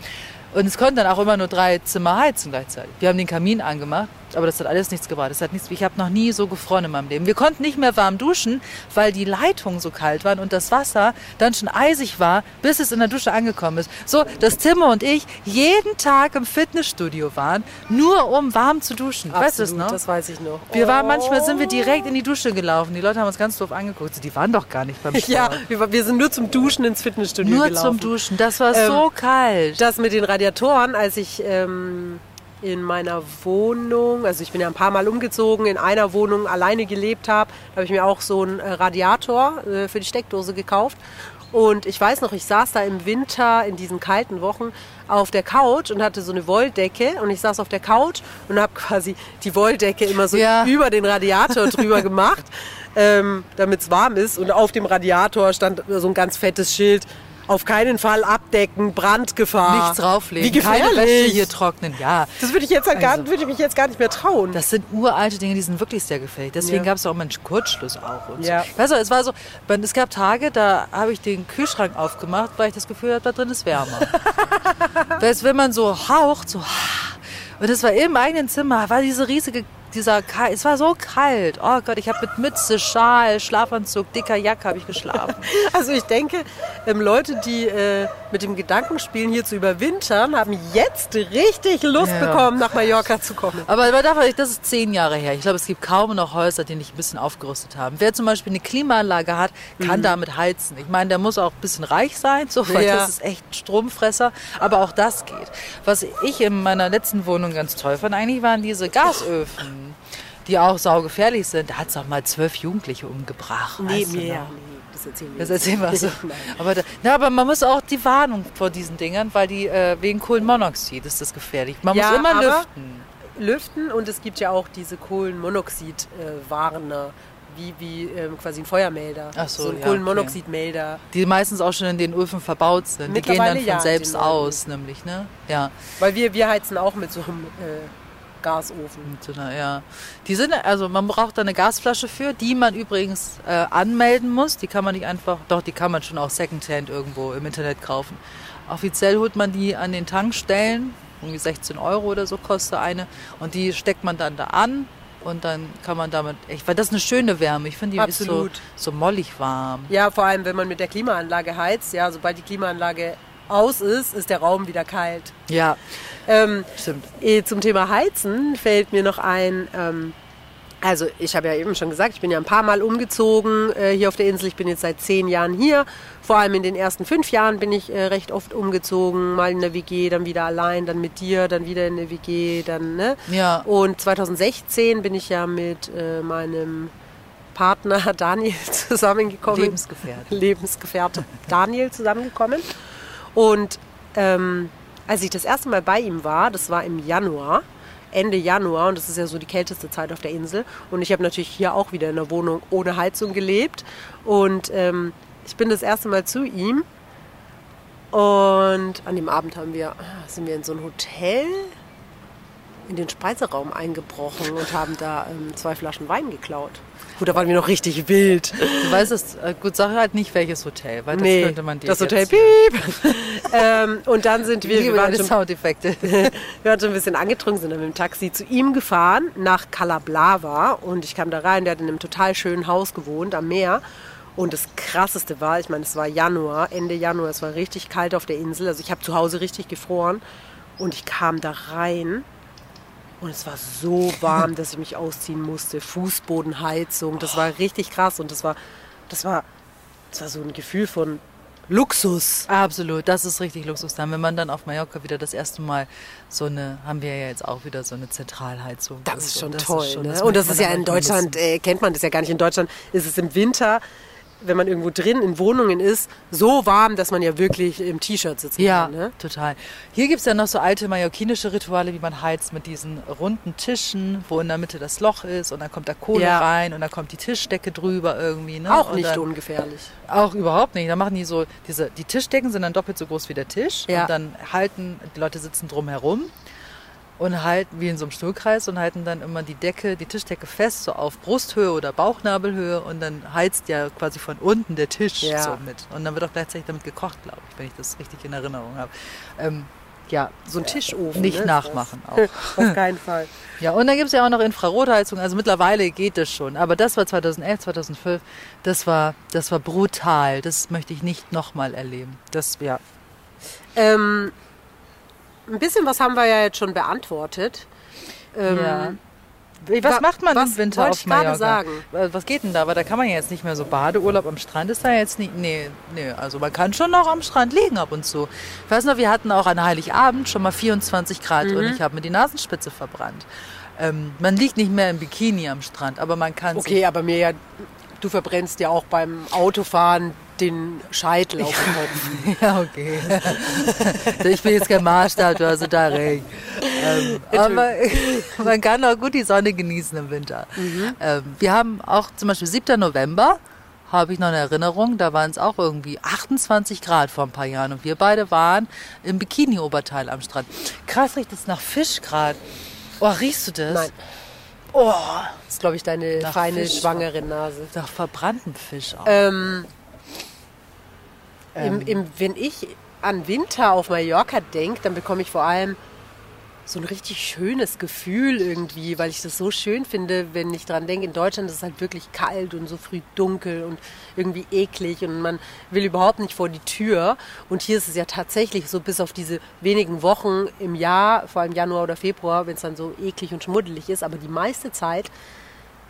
Und es konnten dann auch immer nur drei Zimmer heizen gleichzeitig. Wir haben den Kamin angemacht, aber das hat alles nichts gebracht. Das hat nichts, ich habe noch nie so gefroren in meinem Leben. Wir konnten nicht mehr warm duschen, weil die Leitungen so kalt waren und das Wasser dann schon eisig war, bis es in der Dusche angekommen ist. So, dass Timmer und ich jeden Tag im Fitnessstudio waren, nur um warm zu duschen. weißt du das Absolut, noch? Das weiß ich noch. Wir waren manchmal sind wir direkt in die Dusche gelaufen. Die Leute haben uns ganz doof angeguckt. Die waren doch gar nicht beim Sport. Ja, wir, wir sind nur zum Duschen ins Fitnessstudio nur gelaufen. zum Duschen. Das war Ähm, so kalt. Das mit den Radiatoren, als ich ähm, in meiner Wohnung, also ich bin ja ein paar Mal umgezogen, in einer Wohnung alleine gelebt habe, da habe ich mir auch so einen äh, Radiator äh, für die Steckdose gekauft. Und ich weiß noch, ich saß da im Winter in diesen kalten Wochen auf der Couch und hatte so eine Wolldecke und ich saß auf der Couch und habe quasi die Wolldecke immer so Ja. über den Radiator drüber gemacht, ähm, damit es warm ist. Und auf dem Radiator stand so ein ganz fettes Schild. Auf keinen Fall abdecken, Brandgefahr. Nichts drauflegen. Wie Keine Wäsche hier trocknen. Ja. Das würde ich, jetzt halt gar, Also- würde ich mich jetzt gar nicht mehr trauen. Das sind uralte Dinge, die sind wirklich sehr gefährlich. Deswegen Ja. gab es auch mal einen Kurzschluss auch. Und Ja. so. Weißt du, es war so, es gab Tage, da habe ich den Kühlschrank aufgemacht, weil ich das Gefühl hatte, da drin ist wärmer. Weißt, wenn man so haucht, so und es war im eigenen Zimmer, war diese riesige, dieser es war so kalt. Oh Gott, ich habe mit Mütze, Schal, Schlafanzug, dicker Jacke habe ich geschlafen. Also ich denke, ähm, Leute, die äh, mit dem Gedanken spielen, hier zu überwintern, haben jetzt richtig Lust Ja. bekommen, nach Mallorca zu kommen. Aber man darf, das ist zehn Jahre her. Ich glaube, es gibt kaum noch Häuser, die nicht ein bisschen aufgerüstet haben. Wer zum Beispiel eine Klimaanlage hat, kann damit heizen. Ich meine, der muss auch ein bisschen reich sein, so, weil Ja. das ist echt Stromfresser. Aber auch das geht. Was ich in meiner letzten Wohnung ganz toll fand, eigentlich waren diese Gasöfen, die auch saugefährlich sind. Da hat es auch mal zwölf Jugendliche umgebracht. Nee, weißt noch? nee, das erzählen wir Das erzählen wir so. Aber, da, na, aber man muss auch die Warnung vor diesen Dingern, weil die äh, wegen Kohlenmonoxid ist das gefährlich. Man Ja, muss immer lüften. Lüften und es gibt ja auch diese Kohlenmonoxid-Warner, wie, wie ähm, quasi ein Feuermelder. Ach so, so ein ja, Kohlenmonoxidmelder. die meistens auch schon in den Öfen verbaut sind. Die gehen dann von ja, selbst neuen. aus, nämlich, ne? Ja, Weil wir, wir heizen auch mit so einem äh, Gasofen. ja. Die sind, also man braucht da eine Gasflasche für, die man übrigens äh, anmelden muss. Die kann man nicht einfach, doch, die kann man schon auch Secondhand irgendwo im Internet kaufen. Offiziell holt man die an den Tankstellen, irgendwie 16 Euro oder so kostet eine. Und die steckt man dann da an. Und dann kann man damit echt, weil das ist eine schöne Wärme. Ich finde, die ist so, Absolut. so mollig warm. Ja, vor allem, wenn man mit der Klimaanlage heizt, ja, sobald die Klimaanlage aus ist, ist der Raum wieder kalt. Ja, Ähm, stimmt. eh, zum Thema Heizen fällt mir noch ein, ähm, also ich habe ja eben schon gesagt, ich bin ja ein paar Mal umgezogen äh, hier auf der Insel. Ich bin jetzt seit zehn Jahren hier. Vor allem in den ersten fünf Jahren bin ich äh, recht oft umgezogen. Mal in der WG, dann wieder allein, dann mit dir, dann wieder in der WG, dann, ne? Ja. Und 2016 bin ich ja mit äh, meinem Partner Daniel zusammengekommen. Lebensgefährte. Lebensgefährte Daniel zusammengekommen. Und ähm, als ich das erste Mal bei ihm war, das war im Januar, Ende Januar, und das ist ja so die kälteste Zeit auf der Insel. Und ich habe natürlich hier auch wieder in der Wohnung ohne Heizung gelebt. Und ähm, ich bin das erste Mal zu ihm. Und an dem Abend haben wir, sind wir in so ein Hotel in den Speiseraum eingebrochen und haben da ähm, zwei Flaschen Wein geklaut. Gut, da waren wir noch richtig wild. Du weißt es, äh, gut, sag halt nicht welches Hotel, weil das Nee, könnte man dir das Hotel jetzt- Piep. ähm, und dann sind wir, wir waren, schon, Soundeffekte. wir waren schon ein bisschen angetrunken, sind dann mit dem Taxi zu ihm gefahren, nach Calablava. Und ich kam da rein, der hat in einem total schönen Haus gewohnt, am Meer. Und das Krasseste war, ich meine, es war Januar, Ende Januar, es war richtig kalt auf der Insel. Also ich habe zu Hause richtig gefroren. Und ich kam da rein und es war so warm, dass ich mich ausziehen musste. Fußbodenheizung, das war richtig krass. Und das war, das war, das war so ein Gefühl von Luxus. Absolut, das ist richtig Luxus dann. Wenn man dann auf Mallorca wieder das erste Mal so eine, haben wir ja jetzt auch wieder so eine Zentralheizung. Das ist So, schon das toll. schon- ne? das Und das ist ja in Deutschland, äh, kennt man das ja gar nicht. In Deutschland ist es im Winter wenn man irgendwo drin in Wohnungen ist, so warm, dass man ja wirklich im T-Shirt sitzen Ja, kann. Ne? total. Hier gibt es ja noch so alte mallorquinische Rituale, wie man heizt mit diesen runden Tischen, wo in der Mitte das Loch ist und dann kommt da Kohle Ja. rein und dann kommt die Tischdecke drüber irgendwie. Ne? Auch und nicht dann, ungefährlich. Auch überhaupt nicht. Da machen die so, diese, die Tischdecken sind dann doppelt so groß wie der Tisch. Ja. Und dann halten, die Leute sitzen drum herum und halten, wie in so einem Stuhlkreis, und halten dann immer die Decke, die Tischdecke fest, so auf Brusthöhe oder Bauchnabelhöhe. Und dann heizt ja quasi von unten der Tisch Ja. so mit. Und dann wird auch gleichzeitig damit gekocht, glaube ich, wenn ich das richtig in Erinnerung habe. Ähm, ja, So ein Tischofen. nicht ne? nachmachen auch. Auf keinen Fall. Ja, und dann gibt es ja auch noch Infrarotheizung. Also mittlerweile geht das schon. Aber das war 2011, 2012, das war, das war brutal. Das möchte ich nicht nochmal erleben. Das, ja. Ähm, ein bisschen was haben wir ja jetzt schon beantwortet. Ähm, ja. Was wa- macht man was im Winter wollte auf Mallorca? sagen? Was geht denn da? Weil da kann man ja jetzt nicht mehr so Badeurlaub am Strand ist da jetzt nicht. Nee, nee, also man kann schon noch am Strand liegen ab und zu. Ich weiß noch, wir hatten auch an Heiligabend schon mal 24 Grad und Mhm. ich habe mir die Nasenspitze verbrannt. Ähm, man liegt nicht mehr im Bikini am Strand, aber man kann Okay, aber mir ja, du verbrennst ja auch beim Autofahren den Scheitel auf dem Kopf. Ja, okay. ich bin jetzt kein Maßstab, du hast total recht. Ähm, aber man kann auch gut die Sonne genießen im Winter. Ähm, wir haben auch zum Beispiel 7. November, habe ich noch eine Erinnerung, da waren es auch irgendwie 28 Grad vor ein paar Jahren und wir beide waren im Bikini-Oberteil am Strand. Krass riecht es nach Fisch gerade. Oh, riechst du das? Nein. Oh, Das ist, glaube ich, deine Nach feine, Fisch. schwangere Nase. nach verbranntem Fisch auch. Ähm, Ähm. im, im, wenn ich an Winter auf Mallorca denke, dann bekomme ich vor allem so ein richtig schönes Gefühl irgendwie, weil ich das so schön finde, wenn ich dran denke, in Deutschland ist es halt wirklich kalt und so früh dunkel und irgendwie eklig und man will überhaupt nicht vor die Tür. Und hier ist es ja tatsächlich so, bis auf diese wenigen Wochen im Jahr, vor allem Januar oder Februar, wenn es dann so eklig und schmuddelig ist, aber die meiste Zeit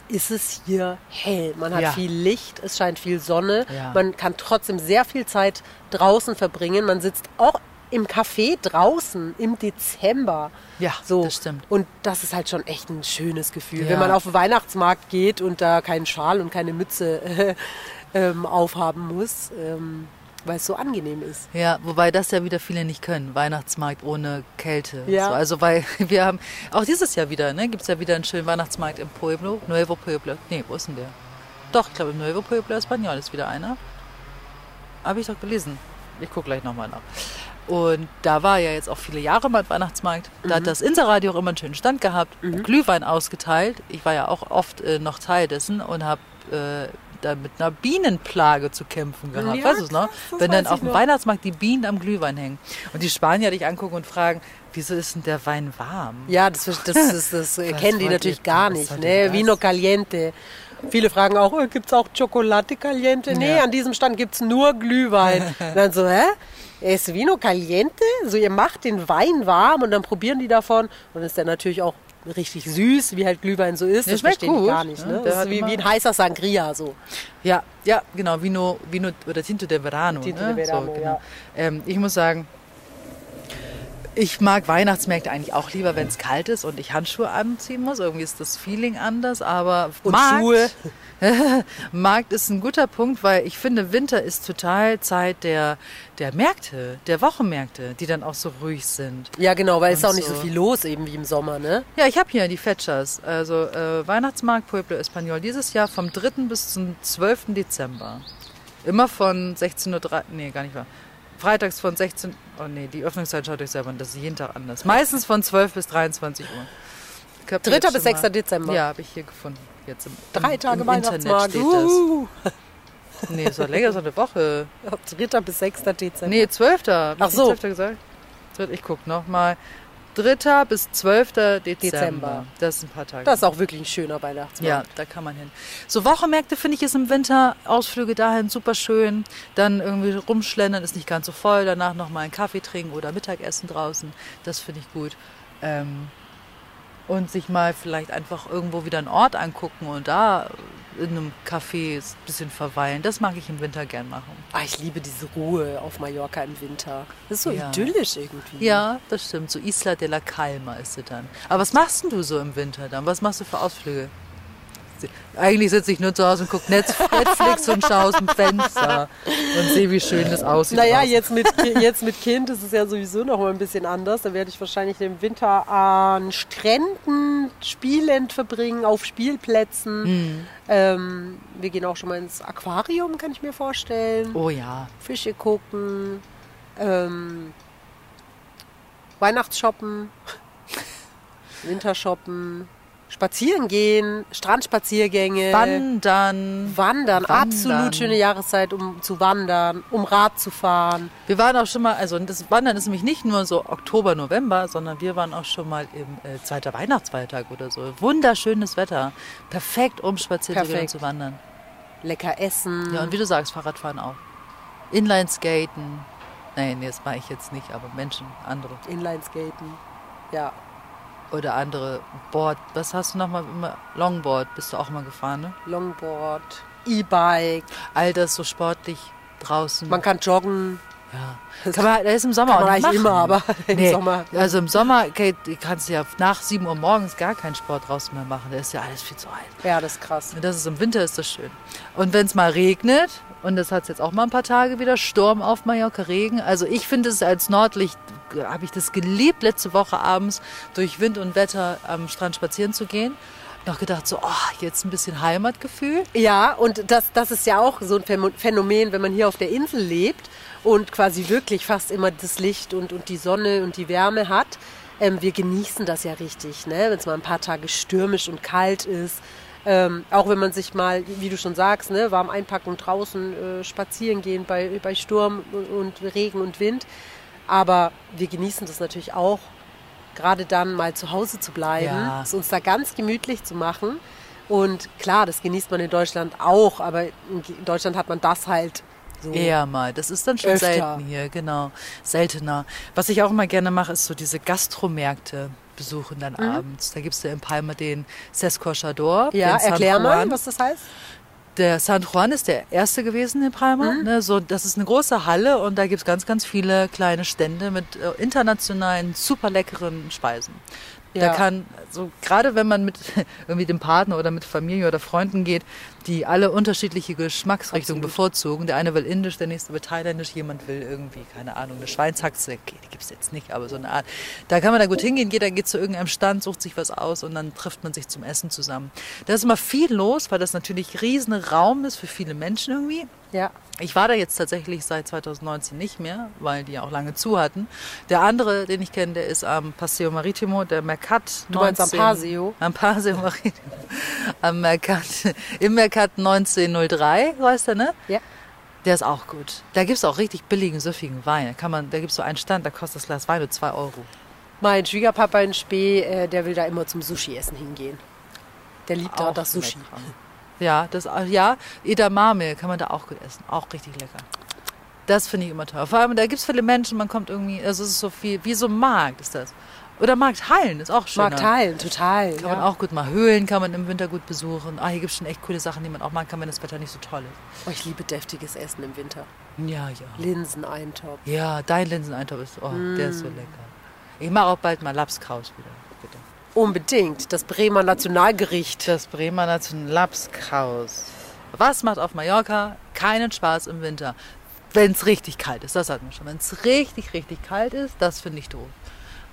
ist es hier hell. Man hat Ja. viel Licht, es scheint viel Sonne. Ja. Man kann trotzdem sehr viel Zeit draußen verbringen. Man sitzt auch im Café draußen im Dezember. Ja, so. das stimmt. Und das ist halt schon echt ein schönes Gefühl. Ja. Wenn man auf den Weihnachtsmarkt geht und da keinen Schal und keine Mütze äh, ähm, aufhaben muss, ähm, weil es so angenehm ist. Ja, wobei das ja wieder viele nicht können. Weihnachtsmarkt ohne Kälte. Ja. So, also weil wir haben, auch dieses Jahr wieder, ne, gibt es ja wieder einen schönen Weihnachtsmarkt im Pueblo. Nuevo Pueblo. Nee, wo ist denn der? Doch, ich glaube, im Nuevo Pueblo Español ist wieder einer. Habe ich doch gelesen. Ich gucke gleich nochmal nach. Und da war ja jetzt auch viele Jahre mal Weihnachtsmarkt. Da hat das Inselradio auch immer einen schönen Stand gehabt, Glühwein ausgeteilt. Ich war ja auch oft äh, noch Teil dessen und habe äh, da mit einer Bienenplage zu kämpfen gehabt. Ja, weißt du es noch? krass, das Wenn dann auf ich dem noch. Weihnachtsmarkt die Bienen am Glühwein hängen. Und die Spanier dich angucken und fragen, wieso ist denn der Wein warm? Ja, das, das, das, das äh, kennen die natürlich ihr- gar nicht. Ne? Vino caliente. Viele fragen auch, oh, gibt es auch Chocolate caliente? Nee, Ja. an diesem Stand gibt es nur Glühwein. Und dann so, hä? Es Vino caliente? So, ihr macht den Wein warm und dann probieren die davon. Und dann ist der natürlich auch richtig süß, wie halt Glühwein so ist. Der das schmeckt gut, gar nicht. ne? Ne? Das ist wie, wie ein heißer Sangria. So. Ja, ja, genau, Vino, Vino oder Tinto de Verano. Tinto ne? de Verano, so, genau. ja. ähm, ich muss sagen, ich mag Weihnachtsmärkte eigentlich auch lieber, wenn es kalt ist und ich Handschuhe anziehen muss. Irgendwie ist das Feeling anders, aber Und Markt, Schuhe. Markt ist ein guter Punkt, weil ich finde, Winter ist total Zeit der, der Märkte, der Wochenmärkte, die dann auch so ruhig sind. Ja, genau, weil es ist auch nicht so so. viel los eben wie im Sommer. Ne? Ja, ich habe hier die Fetchers, also äh, Weihnachtsmarkt Pueblo Español dieses Jahr vom 3. bis zum 12. Dezember. Immer von 16.30 Uhr, nee, gar nicht wahr. Freitags von 16, oh nee, die Öffnungszeit schaut euch selber an, das ist jeden Tag anders. Meistens von 12 bis 23 Uhr. Hab 3. jetzt bis schon 6. mal- Dezember. Ja, habe ich hier gefunden. Jetzt im, Drei im, Tage im Weihnachtsmarkt. Internet steht das. Uhu. Nee, es war länger, so eine Woche. 3. bis 6. Dezember. Nee, 12. Hab ich Ach so. 12. gesagt? Dritt- Ich guck noch mal. 3. bis 12. Dezember. Dezember. Das ist ein paar Tage. Das ist auch wirklich ein schöner Weihnachtsmarkt. Ja, da kann man hin. So Wochenmärkte finde ich ist im Winter, Ausflüge dahin super schön. Dann irgendwie rumschlendern, ist nicht ganz so voll. Danach noch mal einen Kaffee trinken oder Mittagessen draußen. Das finde ich gut. Ähm, und sich mal vielleicht einfach irgendwo wieder einen Ort angucken und da in einem Café ein bisschen verweilen. Das mag ich im Winter gern machen. Ah, ich liebe diese Ruhe auf Mallorca im Winter. Das ist so Ja. idyllisch irgendwie. Ja, das stimmt. So Isla de la Calma ist sie dann. Aber was machst denn du so im Winter dann? Was machst du für Ausflüge? Eigentlich sitze ich nur zu Hause und gucke Netflix und schaue aus dem Fenster und sehe, wie schön das aussieht. Naja, draußen. jetzt mit, jetzt mit Kind ist es ja sowieso noch mal ein bisschen anders. Da werde ich wahrscheinlich den Winter an Stränden spielend verbringen, auf Spielplätzen. Hm. Ähm, wir gehen auch schon mal ins Aquarium, kann ich mir vorstellen. Oh ja. Fische gucken. Ähm, Weihnachtsshoppen. Wintershoppen. Spazieren gehen. Strandspaziergänge. Wandern. Wandern. Wandern. Absolut schöne Jahreszeit, um zu wandern, um Rad zu fahren. Wir waren auch schon mal, also das Wandern ist nämlich nicht nur so Oktober, November, sondern wir waren auch schon mal im äh, zweiter Weihnachtsfeiertag oder so. Wunderschönes Wetter. Perfekt, um spazieren zu gehen und zu wandern. Lecker essen. Ja, und wie du sagst, Fahrradfahren auch. Inlineskaten. Nein, das mache ich jetzt nicht, aber Menschen, andere. Inlineskaten. Ja. Oder andere Board. Was hast du nochmal immer? Longboard bist du auch mal gefahren, ne? Longboard, E-Bike. All das so sportlich draußen. Man kann joggen. ja. Kann man, das ist im Sommer Kann auch man nicht eigentlich machen. immer, aber im nee. Sommer. Also im Sommer Kate, kannst du ja nach 7 Uhr morgens gar keinen Sport draußen mehr machen. Da ist ja alles viel zu heiß. Ja, das ist krass. Und Das ist im Winter ist das schön. Und wenn es mal regnet, und das hat es jetzt auch mal ein paar Tage wieder, Sturm auf Mallorca, Regen. Also ich finde es als Nordlicht, habe ich das geliebt, letzte Woche abends durch Wind und Wetter am Strand spazieren zu gehen. Noch gedacht, so, oh, jetzt ein bisschen Heimatgefühl. Ja, und das, das ist ja auch so ein Phäno- Phänomen, wenn man hier auf der Insel lebt und quasi wirklich fast immer das Licht und, und die Sonne und die Wärme hat. Ähm, wir genießen das ja richtig, ne? wenn es mal ein paar Tage stürmisch und kalt ist. Ähm, auch wenn man sich mal, wie du schon sagst, ne, warm einpacken und draußen äh, spazieren gehen bei, bei Sturm und, und Regen und Wind. Aber wir genießen das natürlich auch, gerade dann mal zu Hause zu bleiben, Ja. es uns da ganz gemütlich zu machen. Und klar, das genießt man in Deutschland auch, aber in Deutschland hat man das halt so. Eher mal. Das ist dann schon Öfter. selten hier, genau. Seltener. Was ich auch immer gerne mache, ist so diese Gastromärkte besuchen dann abends. Da gibt es ja in Palma den Sescochador. Mhm. Ja, den San erklär mal, was das heißt. Der San Juan ist der erste gewesen in Palma. Mhm. Ne, so, das ist eine große Halle und da gibt es ganz, ganz viele kleine Stände mit äh, internationalen, super leckeren Speisen. Da Ja. kann, so gerade wenn man mit irgendwie dem Partner oder mit Familie oder Freunden geht, die alle unterschiedliche Geschmacksrichtungen bevorzugen. Der eine will indisch, der nächste will thailändisch, jemand will irgendwie, keine Ahnung, eine Schweinshaxe, okay, die gibt es jetzt nicht, aber so eine Art. Da kann man da gut hingehen, jeder geht zu irgendeinem Stand, sucht sich was aus und dann trifft man sich zum Essen zusammen. Da ist immer viel los, weil das natürlich riesen Raum ist für viele Menschen irgendwie. Ja. Ich war da jetzt tatsächlich seit 2019 nicht mehr, weil die ja auch lange zu hatten. Der andere, den ich kenne, der ist am Paseo Maritimo, der Mercat. Du meinst am Paseo? Am Paseo Maritimo. Am Mercat, im Mercat 1903, weißt du, ne? Ja. Der ist auch gut. Da gibt es auch richtig billigen, süffigen Wein. Da, kann man, da gibt es so einen Stand, da kostet das Glas Wein nur 2 Euro. Mein Schwiegerpapa in Spee, äh, der will da immer zum Sushi-Essen hingehen. Der liebt da Auch das Sushi. lecker. Ja, das, ja, Edamame kann man da auch gut essen. Auch richtig lecker. Das finde ich immer toll. Vor allem, da gibt es viele Menschen, man kommt irgendwie, also es ist so viel, wie so ein Markt ist das. Oder Markthallen ist auch schön. Mag teilen, total. Kann man ja. auch gut mal. Höhlen kann man im Winter gut besuchen. Ah, hier gibt es schon echt coole Sachen, die man auch machen kann, wenn das Wetter nicht so toll ist. Oh, ich liebe deftiges Essen im Winter. Ja, ja. Linseneintopf. Ja, dein Linseneintopf ist, oh, der ist so Mm. lecker. Ich mache auch bald mal Lapskaus wieder. Bitte. Unbedingt. Das Bremer Nationalgericht. Das Bremer National Lapskaus. Was macht auf Mallorca keinen Spaß im Winter? Wenn es richtig kalt ist, das hatten wir schon. Wenn es richtig, richtig kalt ist, das finde ich doof.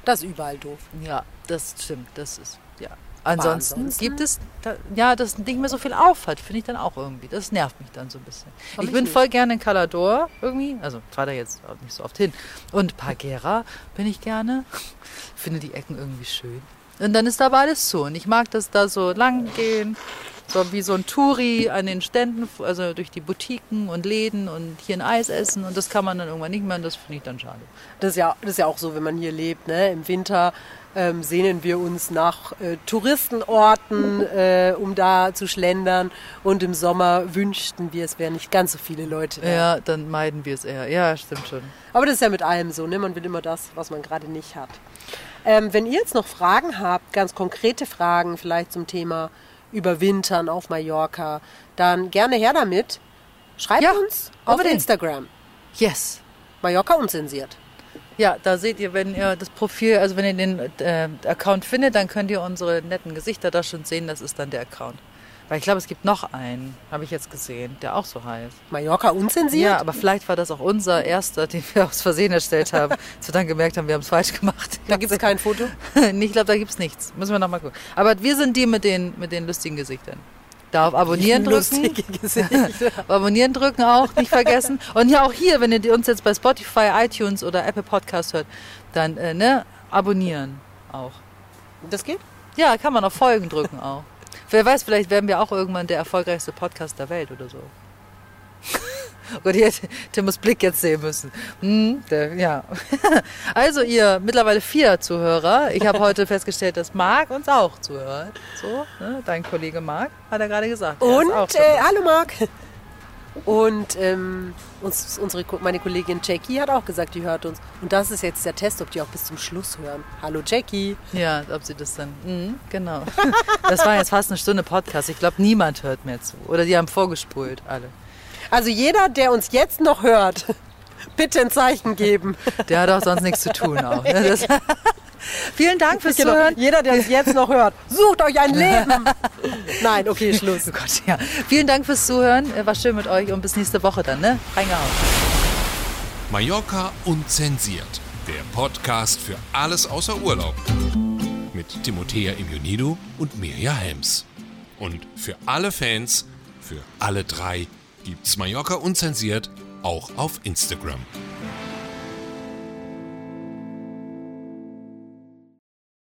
Das ist überall doof. Ja, das stimmt. Das ist, ja. Ansonsten, ansonsten? gibt es, da, ja, dass nicht mehr so viel aufhat, finde ich dann auch irgendwie. Das nervt mich dann so ein bisschen. Komm ich bin nicht. voll gerne in Calador irgendwie, also war da jetzt auch nicht so oft hin. Und Pagera bin ich gerne. Finde die Ecken irgendwie schön. Und dann ist da aber alles zu. Und ich mag das da so lang gehen, so wie so ein Touri an den Ständen, also durch die Boutiquen und Läden und hier ein Eis essen. Und das kann man dann irgendwann nicht mehr und das finde ich dann schade. Das ist, ja, das ist ja auch so, wenn man hier lebt. Ne? Im Winter ähm, sehnen wir uns nach äh, Touristenorten, äh, um da zu schlendern. Und im Sommer wünschten wir, es wären nicht ganz so viele Leute da. Ja, dann meiden wir es eher. Ja, stimmt schon. Aber das ist ja mit allem so. Ne? Man will immer das, was man gerade nicht hat. Ähm, wenn ihr jetzt noch Fragen habt, ganz konkrete Fragen vielleicht zum Thema Überwintern auf Mallorca, dann gerne her damit. Schreibt Ja, uns auf unbedingt. Instagram. Yes. Mallorca unzensiert. Ja, da seht ihr, wenn ihr das Profil, also wenn ihr den äh, Account findet, dann könnt ihr unsere netten Gesichter da schon sehen. Das ist dann der Account. Weil ich glaube, es gibt noch einen, habe ich jetzt gesehen, der auch so heißt. Mallorca unzensiert? Ja, aber vielleicht war das auch unser erster, den wir aus Versehen erstellt haben, als wir dann gemerkt haben, wir haben es falsch gemacht. Da gibt es kein Foto. ich glaube, da gibt es nichts. Müssen wir nochmal gucken. Aber wir sind die mit den, mit den lustigen Gesichtern. Da auf Abonnieren drücken. Lustige Gesichter. Auf Abonnieren drücken auch, nicht vergessen. Und ja, auch hier, wenn ihr uns jetzt bei Spotify, iTunes oder Apple Podcast hört, dann äh, ne, abonnieren auch. Das geht? Ja, kann man auf Folgen drücken auch. Wer weiß, vielleicht werden wir auch irgendwann der erfolgreichste Podcast der Welt oder so. Gott, ihr Timmos Blick jetzt sehen müssen. Hm, der, ja. Also ihr mittlerweile vier Zuhörer. Ich habe heute festgestellt, dass Marc uns auch zuhört. So, ne? dein Kollege Marc hat er gerade gesagt. Er Und, äh, hallo Marc. Und ähm, uns, unsere, meine Kollegin Jackie hat auch gesagt, die hört uns. Und das ist jetzt der Test, ob die auch bis zum Schluss hören. Hallo Jackie. Ja, ob sie das dann. Mhm, genau. Das war jetzt fast eine Stunde Podcast. Ich glaube, niemand hört mehr zu. Oder die haben vorgespult, alle. Also jeder, der uns jetzt noch hört, bitte ein Zeichen geben. Der hat auch sonst nichts zu tun auch. Ne? Das Vielen Dank fürs Genau. Zuhören. Jeder, der uns jetzt noch hört, sucht euch ein Leben. Nein, okay, Schluss. Oh Gott, ja. Vielen Dank fürs Zuhören. Äh, War schön mit euch und bis nächste Woche dann, ne? Reingehauen. Mallorca unzensiert. Der Podcast für alles außer Urlaub. Mit Timothea Immunido und Mirja Helms. Und für alle Fans, für alle drei, gibt's Mallorca unzensiert auch auf Instagram.